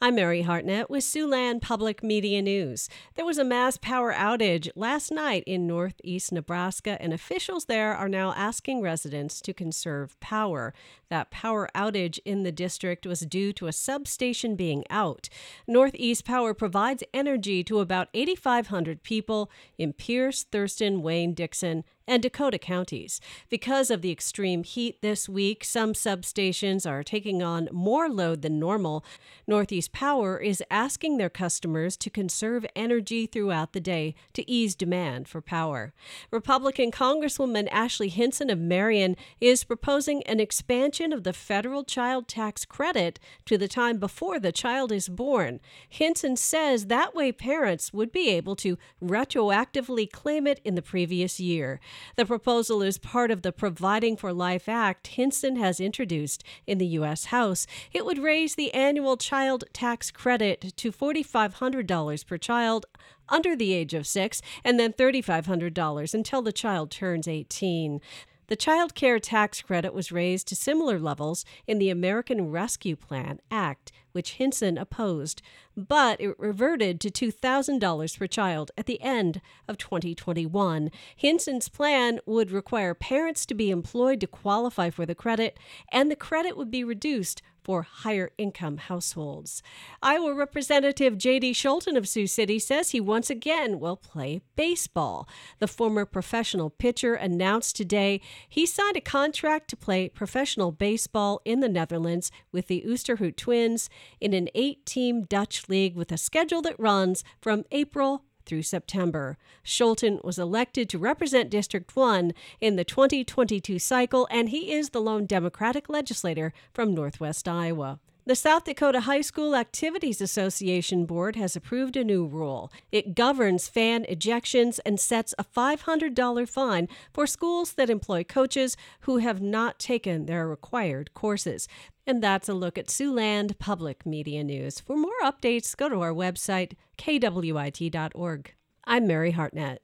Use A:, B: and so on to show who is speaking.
A: I'm Mary Hartnett with Siouxland Public Media News. There was a mass power outage last night in northeast Nebraska, and officials there are now asking residents to conserve power. That power outage in the district was due to a substation being out. Northeast Power provides energy to about 8,500 people in Pierce, Thurston, Wayne, Dixon, and Dakota counties. Because of the extreme heat this week, some substations are taking on more load than normal. Northeast Power is asking their customers to conserve energy throughout the day to ease demand for power. Republican Congresswoman Ashley Hinson of Marion is proposing an expansion of the federal child tax credit to the time before the child is born. Hinson says that way parents would be able to retroactively claim it in the previous year. The proposal is part of the Providing for Life Act Hinson has introduced in the U.S. House. It would raise the annual child tax credit to $4,500 per child under the age of six and then $3,500 until the child turns 18. The Child Care Tax Credit was raised to similar levels in the American Rescue Plan Act, which Hinson opposed, but it reverted to $2,000 per child at the end of 2021. Hinson's plan would require parents to be employed to qualify for the credit, and the credit would be reduced for higher income households. Iowa Representative J.D. Scholten of Sioux City says he once again will play baseball. The former professional pitcher announced today he signed a contract to play professional baseball in the Netherlands with the Oosterhout Twins in an eight team Dutch league with a schedule that runs from April through September. Scholten was elected to represent District 1 in the 2022 cycle, and he is the lone Democratic legislator from Northwest Iowa. The South Dakota High School Activities Association Board has approved a new rule. It governs fan ejections and sets a $500 fine for schools that employ coaches who have not taken their required courses. And that's a look at Siouxland Public Media News. For more updates, go to our website, kwit.org. I'm Mary Hartnett.